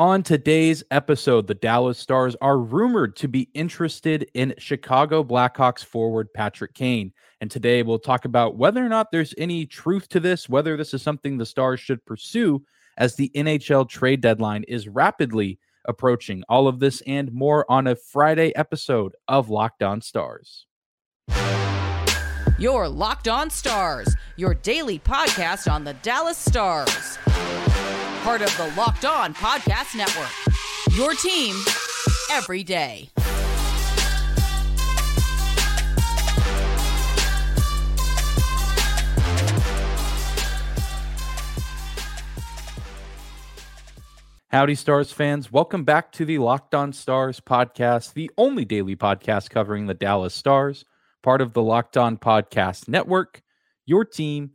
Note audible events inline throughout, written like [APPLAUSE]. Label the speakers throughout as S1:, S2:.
S1: On today's episode, the Dallas Stars are rumored to be interested in Chicago Blackhawks forward Patrick Kane. And today we'll talk about whether or not there's any truth to this, whether this is something the Stars should pursue as the NHL trade deadline is rapidly approaching. All of this and more on a Friday episode of Locked On Stars.
S2: Your Locked On Stars, your daily podcast on the Dallas Stars part of the Locked On Podcast Network. Your team every day.
S1: Howdy, Stars fans. Welcome back to the Locked On Stars podcast, the only daily podcast covering the Dallas Stars, part of the Locked On Podcast Network. Your team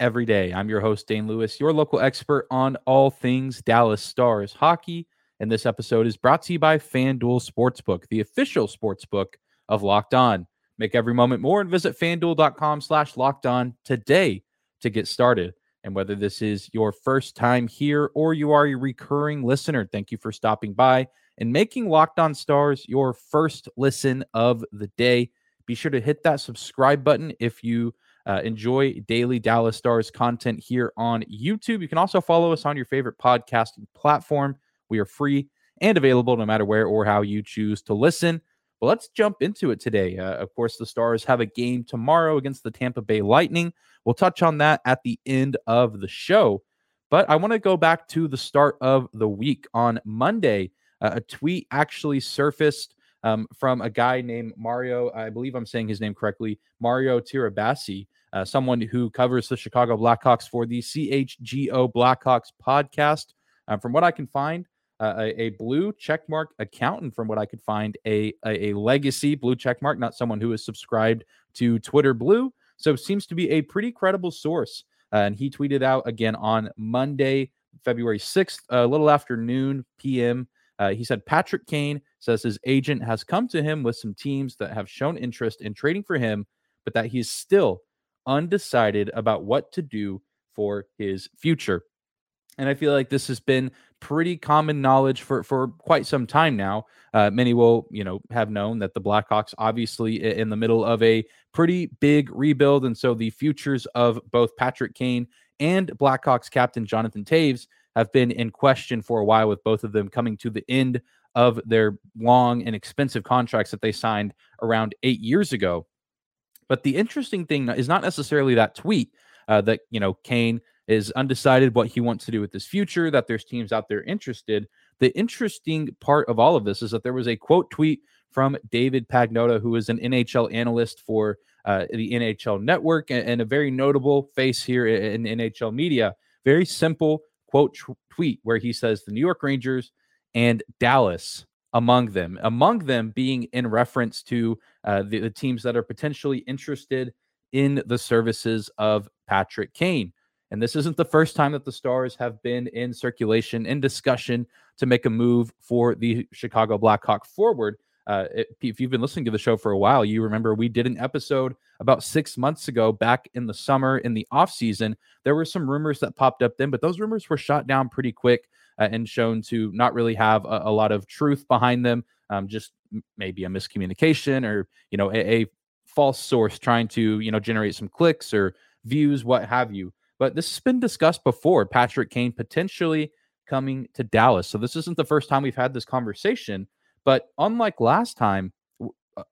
S1: every day. I'm your host, Dane Lewis, your local expert on all things Dallas Stars hockey. And this episode is brought to you by FanDuel Sportsbook, the official sportsbook of Locked On. Make every moment more and visit fanduel.com slash locked on today to get started. And whether this is your first time here or you are a recurring listener, thank you for stopping by and making Locked On Stars your first listen of the day. Be sure to hit that subscribe button if you uh, enjoy daily Dallas Stars content here on YouTube. You can also follow us on your favorite podcasting platform. We are free and available no matter where or how you choose to listen. But let's jump into it today. Uh, of course, the Stars have a game tomorrow against the Tampa Bay Lightning. We'll touch on that at the end of the show. But I want to go back to the start of the week. On Monday, uh, a tweet actually surfaced um, from a guy named Mario. I believe I'm saying his name correctly, Mario Tirabassi, uh, someone who covers the Chicago Blackhawks for the CHGO Blackhawks podcast. Uh, from what I can find, uh, a, a, blue checkmark accountant, from what I could find, a, a, a legacy blue checkmark, not someone who is subscribed to Twitter Blue. So seems to be a pretty credible source. Uh, and he tweeted out again on Monday, February 6th, a little after noon PM. Uh, he said Patrick Kane says his agent has come to him with some teams that have shown interest in trading for him, but that he's still undecided about what to do for his future. And I feel like this has been pretty common knowledge for for quite some time now. Uh, many will, you know, have known that the Blackhawks obviously in the middle of a pretty big rebuild, and so the futures of both Patrick Kane and Blackhawks captain Jonathan Toews have been in question for a while, with both of them coming to the end of their long and expensive contracts that they signed around eight years ago. But the interesting thing is not necessarily that tweet uh, that, you know, Kane is undecided what he wants to do with his future, that there's teams out there interested. The interesting part of all of this is that there was a quote tweet from David Pagnotta, who is an NHL analyst for uh, the NHL network and, and, a very notable face here in, in NHL media. Very simple quote t- tweet where he says the New York Rangers and Dallas among them, among them being in reference to uh, the, the teams that are potentially interested in the services of Patrick Kane. And this isn't the first time that the Stars have been in circulation, in discussion to make a move for the Chicago Blackhawk forward. Uh, if you've been listening to the show for a while, you remember we did an episode about six months ago, back in the summer, in the off season. There were some rumors that popped up then, but those rumors were shot down pretty quick uh, and shown to not really have a, a lot of truth behind them. Um, just maybe a miscommunication or you know a, a false source trying to you know generate some clicks or views, what have you. But this has been discussed before. Patrick Kane potentially coming to Dallas. So this isn't the first time we've had this conversation. But unlike last time,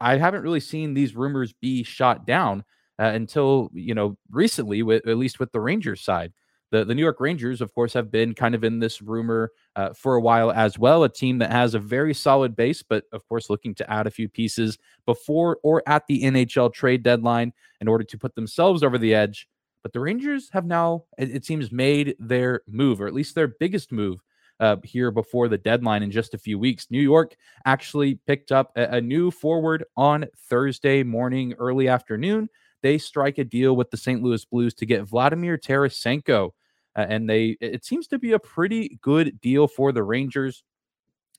S1: I haven't really seen these rumors be shot down uh, until you know recently, with at least with the Rangers side. The, the New York Rangers, of course, have been kind of in this rumor uh, for a while as well. A team that has a very solid base, but of course, looking to add a few pieces before or at the NHL trade deadline in order to put themselves over the edge. But the Rangers have now, it, it seems, made their move, or at least their biggest move uh, here before the deadline in just a few weeks. New York actually picked up a, a new forward on Thursday morning, early afternoon they strike a deal with the St. Louis Blues to get Vladimir Tarasenko uh, and they it seems to be a pretty good deal for the Rangers.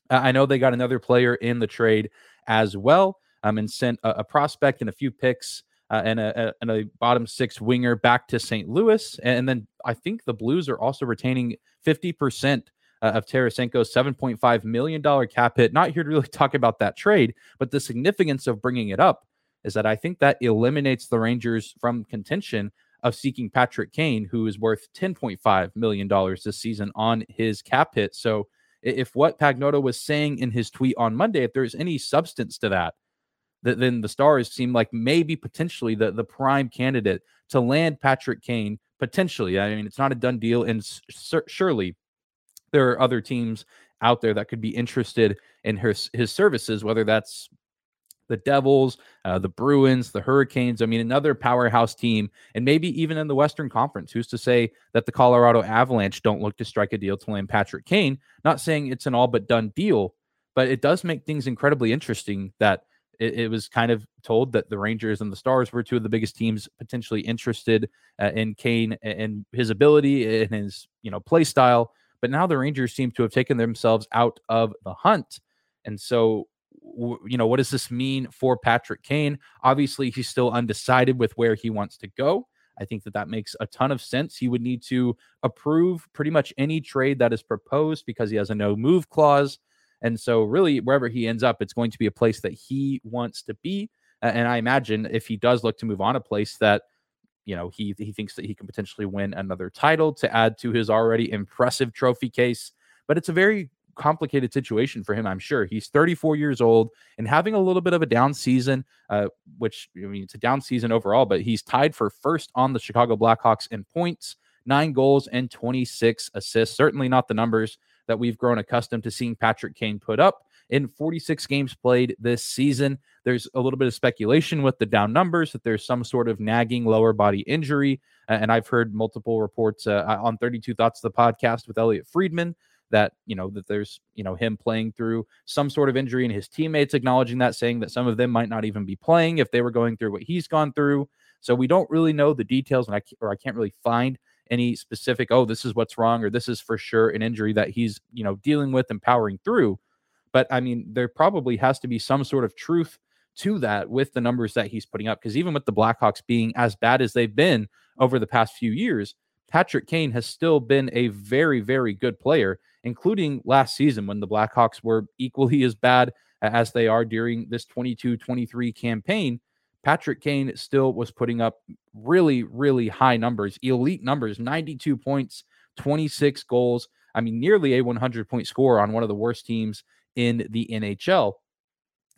S1: Uh, I know they got another player in the trade as well, um, and sent a, a prospect and a few picks uh, and, a, a, and a bottom six winger back to St. Louis, and then I think the Blues are also retaining fifty percent uh, of Tarasenko's $7.5 million cap hit. Not here to really [LAUGHS] talk about that trade, but the significance of bringing it up is that I think that eliminates the Rangers from contention of seeking Patrick Kane, who is worth $10.5 million this season on his cap hit. So if what Pagnotta was saying in his tweet on Monday, if there's any substance to that, then the Stars seem like maybe potentially the, the prime candidate to land Patrick Kane. Potentially, I mean, it's not a done deal, and surely there are other teams out there that could be interested in his his services, whether that's the Devils, uh, the Bruins, the Hurricanes. I mean, another powerhouse team, and maybe even in the Western Conference. Who's to say that the Colorado Avalanche don't look to strike a deal to land Patrick Kane? Not saying it's an all but done deal, but it does make things incredibly interesting that it, it was kind of told that the Rangers and the Stars were two of the biggest teams potentially interested uh, in Kane and his ability and his you know play style. But now the Rangers seem to have taken themselves out of the hunt. And so you know, what does this mean for Patrick Kane? Obviously, he's still undecided with where he wants to go. I think that that makes a ton of sense. He would need to approve pretty much any trade that is proposed because he has a no move clause. And so, really, wherever he ends up, it's going to be a place that he wants to be. And I imagine if he does look to move on, a place that you know he he thinks that he can potentially win another title to add to his already impressive trophy case. But it's a very complicated situation for him, I'm sure. He's 34 years old and having a little bit of a down season, uh, which I mean, it's a down season overall, but he's tied for first on the Chicago Blackhawks in points, nine goals, and 26 assists. Certainly not the numbers that we've grown accustomed to seeing Patrick Kane put up in 46 games played this season. There's a little bit of speculation with the down numbers that there's some sort of nagging lower body injury. And I've heard multiple reports uh, on 32 Thoughts, the podcast with Elliotte Friedman, that you know that there's you know him playing through some sort of injury and his teammates acknowledging that saying that some of them might not even be playing if they were going through what he's gone through so we don't really know the details and I or I can't really find any specific oh this is what's wrong or this is for sure an injury that he's you know dealing with and powering through but I mean there probably has to be some sort of truth to that with the numbers that he's putting up because even with the Blackhawks being as bad as they've been over the past few years Patrick Kane has still been a very, very good player, including last season when the Blackhawks were equally as bad as they are during this 22 23 campaign. Patrick Kane still was putting up really, really high numbers, elite numbers 92 points, 26 goals. I mean, nearly a 100 point score on one of the worst teams in the NHL.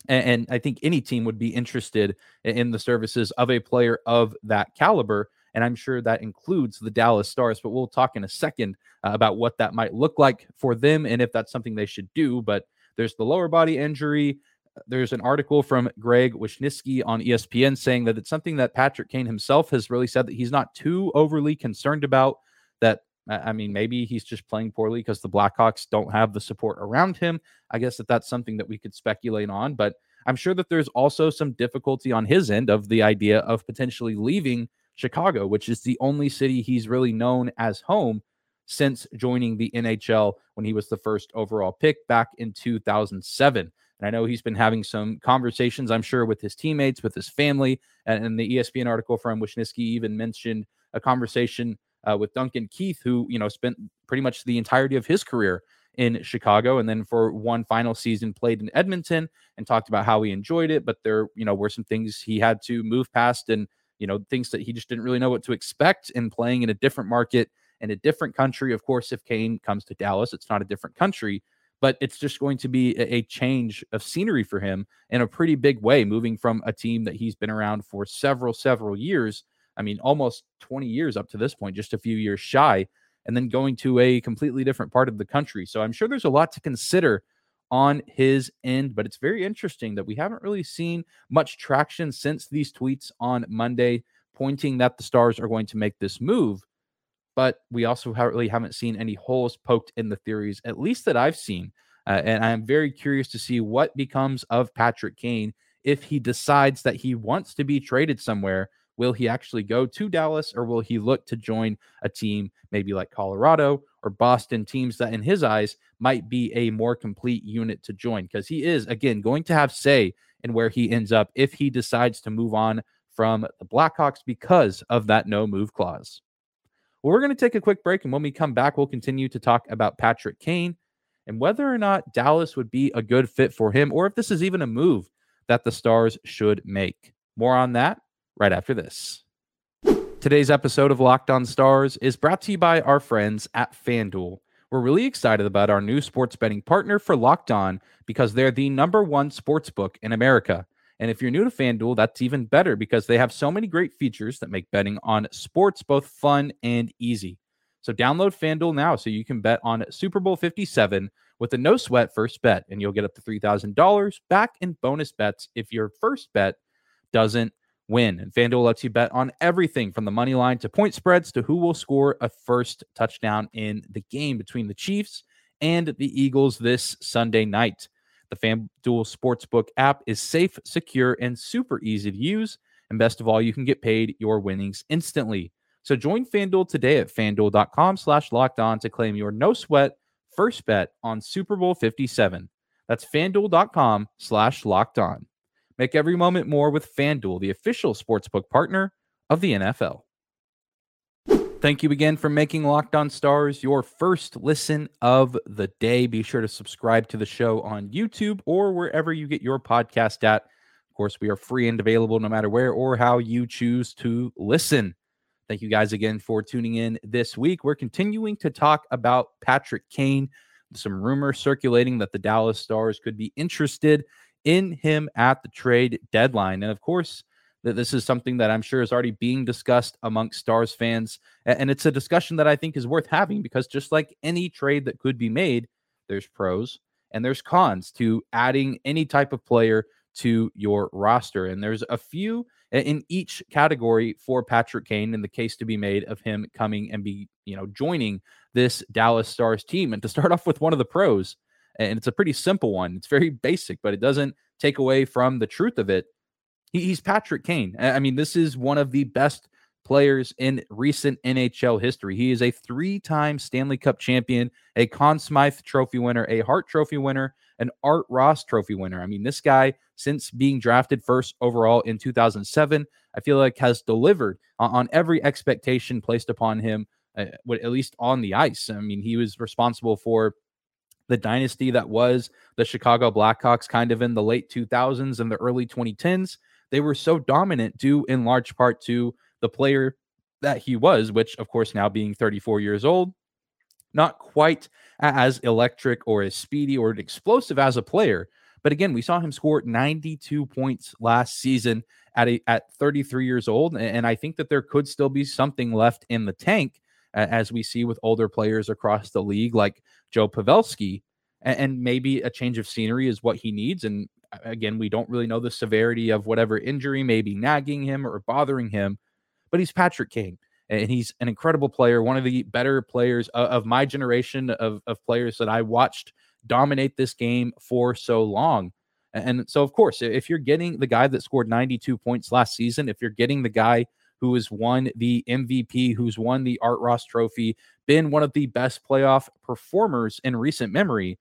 S1: And, and I think any team would be interested in the services of a player of that caliber. And I'm sure that includes the Dallas Stars, but we'll talk in a second uh, about what that might look like for them and if that's something they should do. But there's the lower body injury. There's an article from Greg Wyshynski on ESPN saying that it's something that Patrick Kane himself has really said that he's not too overly concerned about. That I mean, maybe he's just playing poorly because the Blackhawks don't have the support around him. I guess that that's something that we could speculate on, but I'm sure that there's also some difficulty on his end of the idea of potentially leaving Chicago, which is the only city he's really known as home since joining the NHL when he was the first overall pick back in 2007. And I know he's been having some conversations, I'm sure, with his teammates, with his family. And, the ESPN article from Wyshynski even mentioned a conversation uh, with Duncan Keith, who, you know, spent pretty much the entirety of his career in Chicago and then for one final season played in Edmonton and talked about how he enjoyed it. But there, you know, were some things he had to move past and you know, things that he just didn't really know what to expect in playing in a different market in a different country. Of course, if Kane comes to Dallas, it's not a different country, but it's just going to be a, change of scenery for him in a pretty big way, moving from a team that he's been around for several, several years. I mean, almost 20 years up to this point, just a few years shy, and then going to a completely different part of the country. So I'm sure there's a lot to consider on his end. But it's very interesting that we haven't really seen much traction since these tweets on Monday pointing that the Stars are going to make this move. But we also really haven't seen any holes poked in the theories, at least that I've seen. Uh, and I'm very curious to see what becomes of Patrick Kane if he decides that he wants to be traded somewhere Will he actually go to Dallas or will he look to join a team maybe like Colorado or Boston, teams that in his eyes might be a more complete unit to join? Because he is, again, going to have say in where he ends up if he decides to move on from the Blackhawks because of that no move clause. Well, we're going to take a quick break. And when we come back, we'll continue to talk about Patrick Kane and whether or not Dallas would be a good fit for him or if this is even a move that the Stars should make. More on that right after this. Today's episode of Locked On Stars is brought to you by our friends at FanDuel. We're really excited about our new sports betting partner for Locked On because they're the number one sports book in America. And if you're new to FanDuel, that's even better because they have so many great features that make betting on sports both fun and easy. So download FanDuel now so you can bet on Super Bowl 57 with a no sweat first bet, and you'll get up to $3,000 back in bonus bets if your first bet doesn't win. And FanDuel lets you bet on everything from the money line to point spreads to who will score a first touchdown in the game between the Chiefs and the Eagles this Sunday night. The FanDuel Sportsbook app is safe, secure, and super easy to use. And best of all, you can get paid your winnings instantly. So join FanDuel today at fanduel.com slash locked on to claim your no sweat first bet on Super Bowl 57. That's fanduel.com slash locked on. Make every moment more with FanDuel, the official sportsbook partner of the NFL. Thank you again for making Locked On Stars your first listen of the day. Be sure to subscribe to the show on YouTube or wherever you get your podcast at. Of course, we are free and available no matter where or how you choose to listen. Thank you guys again for tuning in this week. We're continuing to talk about Patrick Kane. Some rumors circulating that the Dallas Stars could be interested in him at the trade deadline. And of course, that this is something that I'm sure is already being discussed amongst Stars fans. And it's a discussion that I think is worth having because just like any trade that could be made, there's pros and there's cons to adding any type of player to your roster. And there's a few in each category for Patrick Kane and the case to be made of him coming and be, you know, joining this Dallas Stars team. And to start off with one of the pros, and it's a pretty simple one. It's very [LAUGHS] basic, but it doesn't take away from the truth of it. he's Patrick Kane. I mean, this is one of the best players in recent NHL history. He is a three-time Stanley Cup champion, a Conn Smythe Trophy winner, a Hart Trophy winner, an Art Ross Trophy winner. I mean, this guy, since being drafted first overall in 2007, I feel like has delivered on, on every expectation placed upon him, uh, at least on the ice. I mean, he was responsible for the dynasty that was the Chicago Blackhawks kind of in the late 2000s and the early 2010s. They were so dominant due in large part to the player that he was, which, of course, now being 34 years old, not quite as electric or as speedy or explosive as a player. But again, we saw him score 92 points last season at a, at 33 years old, and I think that there could still be something left in the tank, as we see with older players across the league, like Joe Pavelski, and maybe a change of scenery is what he needs. And again, we don't really know the severity of whatever injury may be nagging him or bothering him, but he's Patrick Kane and he's an incredible player, one of the better players of, of my generation of, of players that I watched dominate this game for so long. And so, of course, if you're getting the guy that scored 92 points last season, if you're getting the guy who has won the MVP, who's won the Art Ross Trophy, been one of the best playoff performers in recent memory,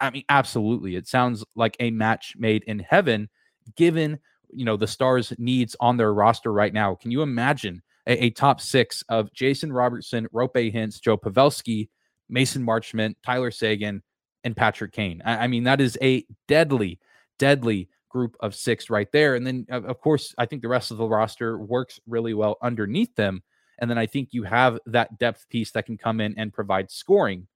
S1: I mean, absolutely. It sounds like a match made in heaven, given you know the Stars' needs on their roster right now. Can you imagine a, a top six of Jason Robertson, Roope Hintz, Joe Pavelski, Mason Marchment, Tyler Seguin, and Patrick Kane. I, I, mean, that is a deadly, deadly group of six right there. And then, uh, of course, I think the rest of the roster works really well underneath them. And then I think you have that depth piece that can come in and provide scoring.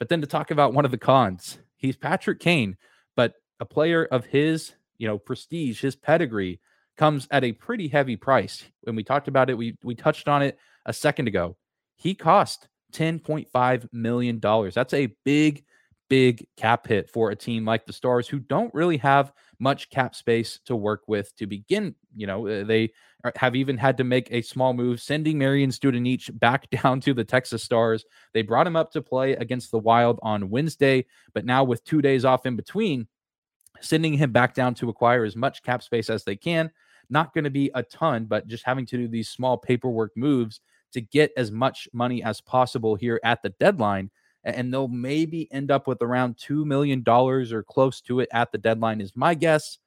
S1: But then to talk about one of the cons, he's Patrick Kane, but a player of his, you know, prestige, his pedigree, comes at a pretty heavy price. When we talked about it, we we touched on it a second ago. He cost $10.5 million. That's a big, big cap hit for a team like the Stars who don't really have much cap space to work with to begin. You know, uh, they have even had to make a small move, sending Marian Studenic back [LAUGHS] down to the Texas Stars. They brought him up to play against the Wild on Wednesday, but now with two days off in between, sending him back down to acquire as much cap space as they can. Not going to be a ton, but just having to do these small paperwork moves to get as much money as possible here at the deadline. And they'll maybe end up with around $2 million or close to it at the deadline, is my guess.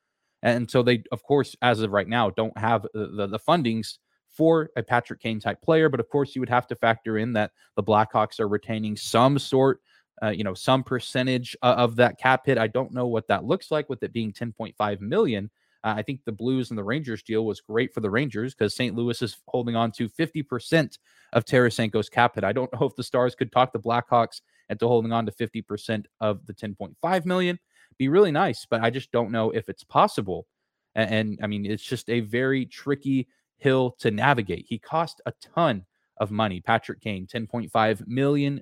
S1: And so they, of course, as of right now, don't have the, the, fundings for a Patrick Kane type player. But of course, you would have to factor in that the Blackhawks are retaining some sort uh, you know, some percentage of that cap hit. I don't know what that looks like with it being 10.5 million. Uh, I think the Blues and the Rangers deal was great for the Rangers because St. Louis is holding on to 50% of Tarasenko's cap hit. I don't know if the Stars could talk the Blackhawks into holding on to 50% of the 10.5 million. Be really nice, but I just don't know if it's possible. And, and I mean, it's just a very tricky hill to navigate. He cost a ton of money. Patrick Kane, $10.5 million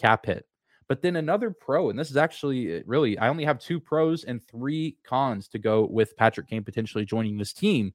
S1: cap hit. But then another pro, and this is actually uh, really, I only have two pros and three cons to go with Patrick Kane potentially joining this team.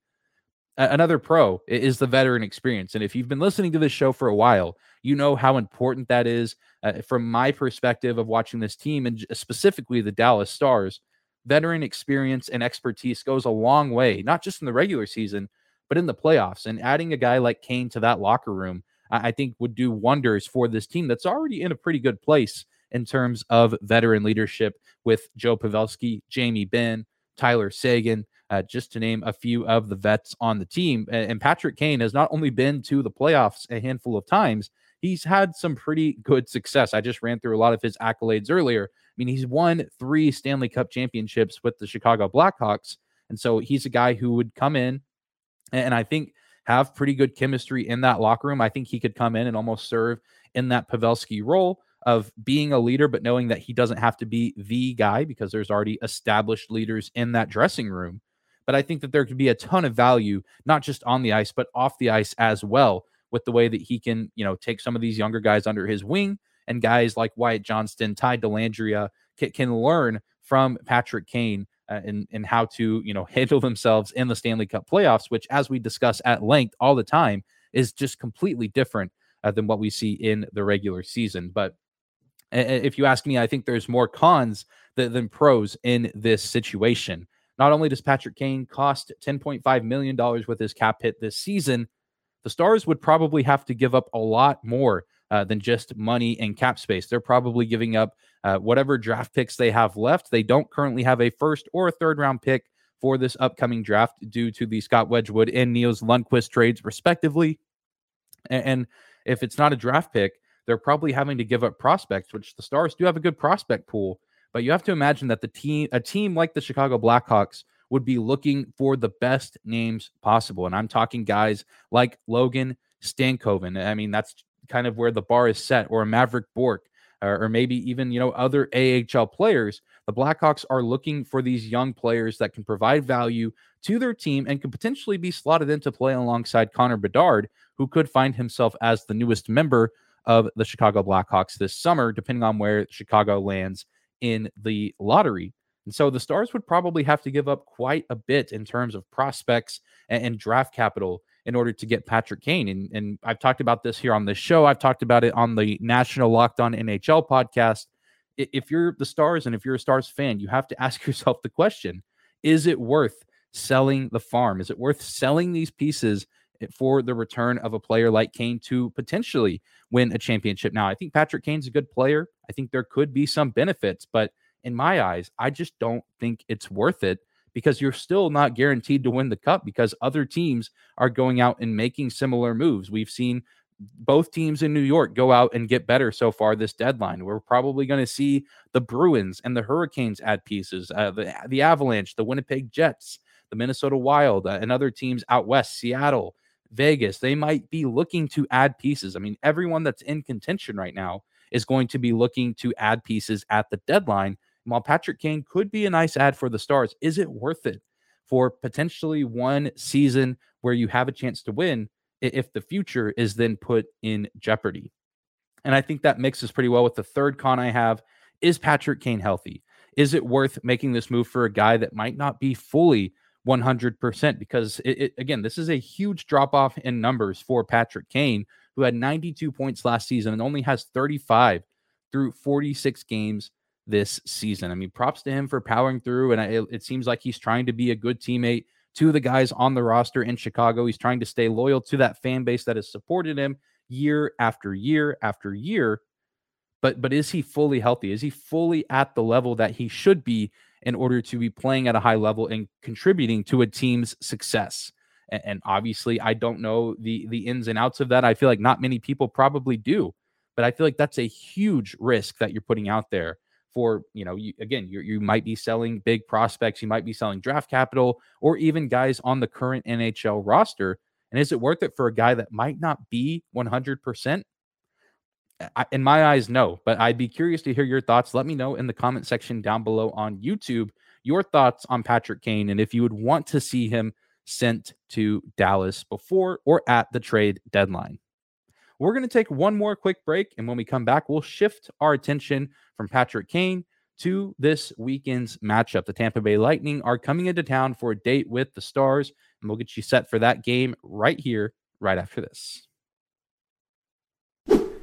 S1: Another pro is the veteran experience. And if you've been listening to this show for a while, you know how important that is. Uh, from my perspective of watching this team and specifically the Dallas Stars, veteran experience and expertise goes a long way, not just in the regular season, but in the playoffs. And adding a guy like Kane to that locker room, I think would do wonders for this team that's already in a pretty good place in terms of veteran leadership with Joe Pavelski, Jamie Benn, Tyler Seguin, uh, just to name a few of the vets on the team. And, Patrick Kane has not only been to the playoffs a handful of times, he's had some pretty good success. I just ran through a lot of his accolades earlier. I mean, he's won three Stanley Cup championships with the Chicago Blackhawks. And so he's a guy who would come in and I think have pretty good chemistry in that locker room. I think he could come in and almost serve in that Pavelski role of being a leader, but knowing that he doesn't have to be the guy because there's already established leaders in that dressing room. But I think that there could be a ton of value, not just on the ice, but off the ice as well, with the way that he can, you know, take some of these younger guys under his wing and guys like Wyatt Johnston, Ty Dellandrea can, can learn from Patrick Kane uh, and, and how to, you know, [LAUGHS] handle themselves in the Stanley Cup playoffs, which, as we discuss at length all the time, is just completely different uh, than what we see in the regular season. But if you ask me, I think there's more cons than, than pros in this situation. Not only does Patrick Kane cost $10.5 million with his cap hit this season, the Stars would probably have to give up a lot more uh, than just money and cap space. They're probably giving up uh, whatever draft picks they have left. They don't currently have a first or a third round pick for this upcoming draft due to the Scott Wedgewood and Nils Lundkvist trades, respectively. And if it's not a draft pick, they're probably having to give up prospects, which the Stars do have a good prospect pool. But you have to imagine that the team, a team like the Chicago Blackhawks, would be looking for the best names possible. And I'm talking guys like Logan Stankoven. I mean, that's kind of where the bar is set, or Mavrik Bourque, or, or maybe even you know other AHL players. The Blackhawks are looking for these young players that can provide value to their team and could potentially be slotted into play alongside Connor Bedard, who could find himself as the newest member of the Chicago Blackhawks this summer, depending on where Chicago lands in the lottery. And so the Stars would probably have to give up quite a bit in terms of prospects and, and draft capital in order to get Patrick Kane. And, and I've talked about this here on this show. I've talked about it on the National Locked On NHL podcast. If you're the Stars and if you're a Stars fan, you have to [LAUGHS] ask yourself the question is it worth selling the farm? Is it worth selling these pieces for the return of a player like Kane to potentially win a championship. Now, I think Patrick Kane's a good player. I think there could be some benefits, but in my eyes, I just don't think it's worth it because you're still not guaranteed to win the cup because other teams are going out and making similar moves. We've seen both teams in New York go out and get better so far this deadline. We're probably going to see the Bruins and the Hurricanes add pieces, uh, the, the Avalanche, the Winnipeg Jets, the Minnesota Wild, uh, and other teams out west, Seattle, Vegas, they might be looking to add pieces. I mean, everyone that's in contention right now is going to be looking to add pieces at the deadline. And while Patrick Kane could be a nice add for the Stars, is it worth it for potentially one season where you have a chance to win if the future is then put in jeopardy? And I think that mixes pretty well with the third con I have is Patrick Kane healthy? Is it worth making this move for a guy that might not be fully 100% because it, it, again this is a huge drop off in numbers for Patrick Kane who had 92 points last season and only has 35 through 46 games this season. I mean props to him for powering through and it, it seems like he's trying to be a good teammate to the guys on the roster in Chicago. He's trying to stay loyal to that fan base that has supported him year after year after year. But but is he fully healthy? Is he fully at the level that he should be in order to be playing at a high level and contributing to a team's success. And, obviously, I don't know the the ins and outs of that. I feel like not many people probably do. But I feel like that's a huge risk that you're putting out there for, you know, you, again, you you might be selling big prospects, you might be selling draft capital, or even guys on the current NHL roster. And is it worth it for a guy that might not be 100%? I, in my eyes, no. But I'd be curious to hear your thoughts. Let me know in the comment section down below on YouTube your thoughts on Patrick Kane and if you would want to see him sent to Dallas before or at the trade deadline. We're going to take one more quick break. And when we come back, we'll shift our attention from Patrick Kane to this weekend's matchup. The Tampa Bay Lightning are coming into town for a date with the Stars, and we'll get you set for that game right here, right after this.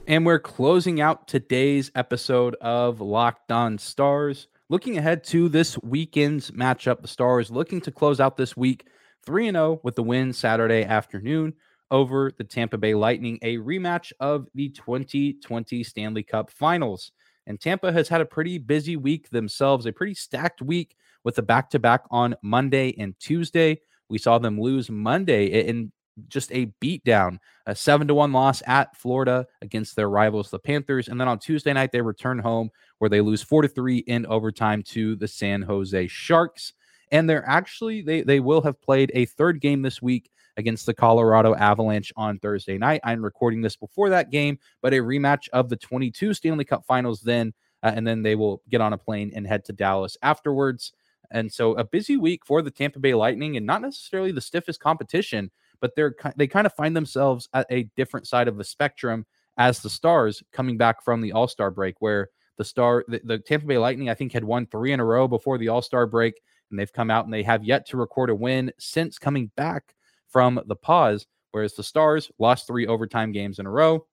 S1: And we're closing out today's episode of Locked On Stars. Looking ahead to this weekend's matchup, the Stars looking to close out this week 3 0 with the win Saturday afternoon over the Tampa Bay Lightning, a rematch of the 2020 Stanley Cup Finals. And Tampa has had a pretty busy week themselves, a pretty stacked week with a back to back on Monday and Tuesday. We saw them lose Monday in just a beatdown, a seven to one loss at Florida against their rivals, the Panthers. And then on Tuesday night, they return home where they lose four to three in overtime to the San Jose Sharks. And they're actually they they will have played a third game this week against the Colorado Avalanche on Thursday night. I'm recording this before that game, but a rematch of the 22 Stanley Cup Finals then, uh, and then they will get on a plane and head to Dallas afterwards. And so a busy week for the Tampa Bay Lightning, and not necessarily the stiffest competition but they're they kind of find themselves at a different side of the spectrum as the Stars coming back from the All Star break, where the Star the, the Tampa Bay Lightning I think had won three in a row before the All Star break, and they've come out and they have yet to record a win since coming back from the pause. Whereas the Stars lost three overtime games in a row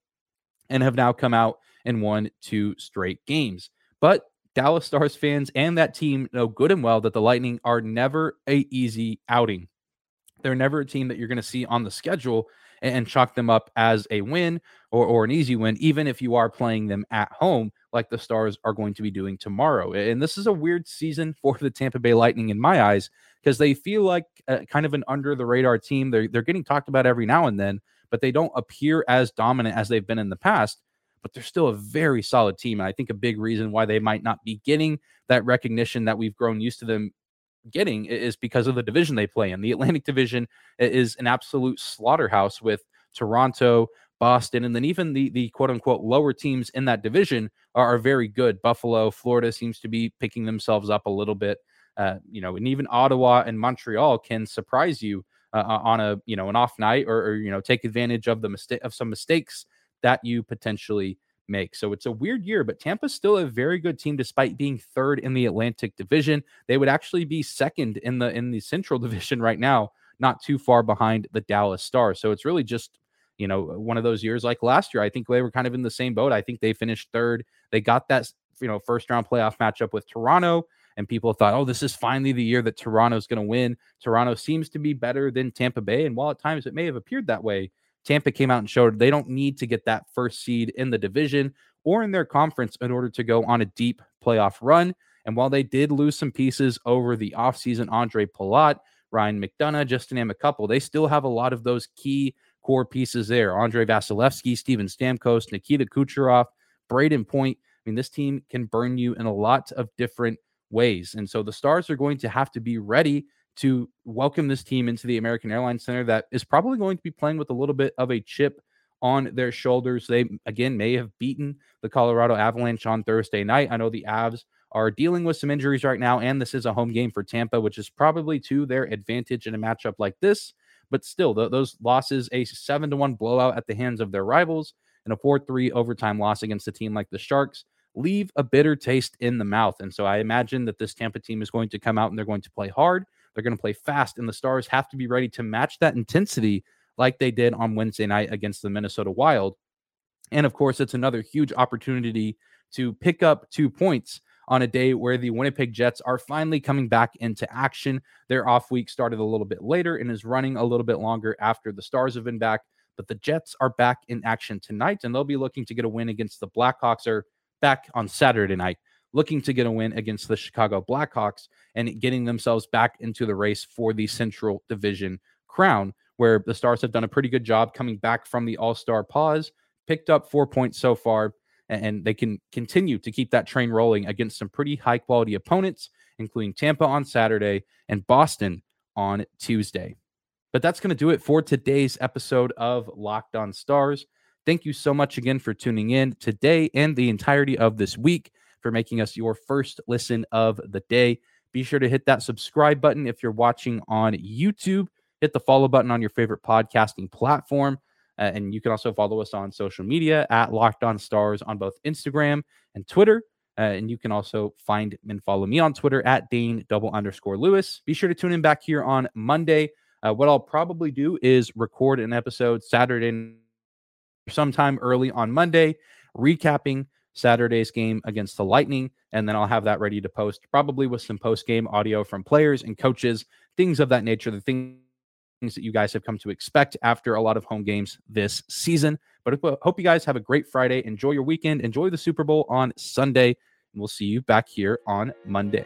S1: and have now come out and won two straight games. But Dallas Stars fans and that team know good and well that the Lightning are never a easy outing. They're never a team that you're going to see on the schedule and, chalk them up as a win or, or an easy win, even if you are playing them at home, like the Stars are going to be doing tomorrow. And this is a weird season [LAUGHS] for the Tampa Bay Lightning in my eyes because they feel like a, kind of an under the radar team. They're, they're getting talked about every now and then, but they don't appear as dominant as they've been in the past. But they're still a very solid team. And I think a big reason why they might not be getting that recognition that we've grown used to them getting is because of the division they play in. The Atlantic Division is an absolute slaughterhouse with Toronto, Boston, and then even the the quote unquote lower teams in that division are, are very good. Buffalo, Florida seems to be picking themselves up a little bit. Uh, you know, and even Ottawa and Montreal can surprise you uh, on a you know an off night or, or you know take advantage of the mistake of some mistakes that you potentially make. So it's a weird year, but Tampa's still a very good team despite being third in the Atlantic Division. They would actually be second in the in the Central [LAUGHS] Division right now, not too far behind the Dallas Stars. So it's really just you know uh, one of those years like last year. I think they were kind of in the same boat. I think they finished third. They got that you know first round playoff matchup with Toronto. And people thought, oh, this is finally the year that Toronto's going to win. Toronto seems to be better than Tampa Bay. And while at times it may have appeared that way, Tampa came out and showed they don't need to get that first seed in the division or in their conference in order to go on a deep playoff run. And while they did lose some pieces over the offseason, Andre Palat, Ryan McDonagh, just to name a couple, they still have a lot of those key core pieces there. Andrei Vasilevskiy, Steven Stamkos, Nikita Kucherov, Brayden Point. I mean, this team can burn you in a lot of different ways. And so the Stars are going to have to be ready to welcome this team into the American Airlines Center that is probably going to be playing with a little bit of a chip on their shoulders. They, again, may have beaten the Colorado Avalanche on Thursday night. I know the Avs are dealing with some injuries right now, and this is a home game for Tampa, which is probably to their advantage in a matchup like this. But still, th- those losses, a 7 to 1 blowout at the hands of their rivals, and a 4 3 overtime loss against a team like the Sharks leave a bitter taste in the mouth. And so I imagine that this Tampa team is going to come out and they're going to play hard. They're going to play fast, and the Stars have to be ready to match that intensity like they did on Wednesday night against the Minnesota Wild. And of course, it's another huge opportunity to pick up two points on a day where the Winnipeg Jets are finally coming back into action. Their off week started a little bit later and is running a little bit longer after the Stars have been back. But the Jets are back in action tonight, and they'll be looking to get a win against the Blackhawks or back on Saturday night looking to get a win against the Chicago Blackhawks and getting themselves back into the race for the Central Division crown, where the Stars have done a pretty good job coming back from the All Star pause picked up four points so far, and they can continue to keep that train rolling against some pretty high quality opponents, including Tampa on Saturday and Boston on Tuesday. But that's going to do it for today's episode of Locked On Stars. Thank you so much again for tuning in today and the entirety of this week for making us your first listen of the day. Be sure to hit that subscribe button if you're watching on YouTube. Hit the follow button on your favorite podcasting platform. Uh, and you can also follow us on social media at Locked On Stars on both Instagram and Twitter. Uh, and you can also find and follow me on Twitter at Dane double underscore Lewis. Be sure to tune in back here on Monday uh, what I'll probably do is record an episode Saturday, sometime early on Monday, recapping Saturday's game against the Lightning, and then I'll have that ready to post, probably with some post game audio from players and coaches, things of that nature, the things that you guys have come to expect after a lot of home games this season. But hope you guys have a great Friday. Enjoy your weekend. Enjoy the Super Bowl on Sunday. And we'll see you back here on Monday.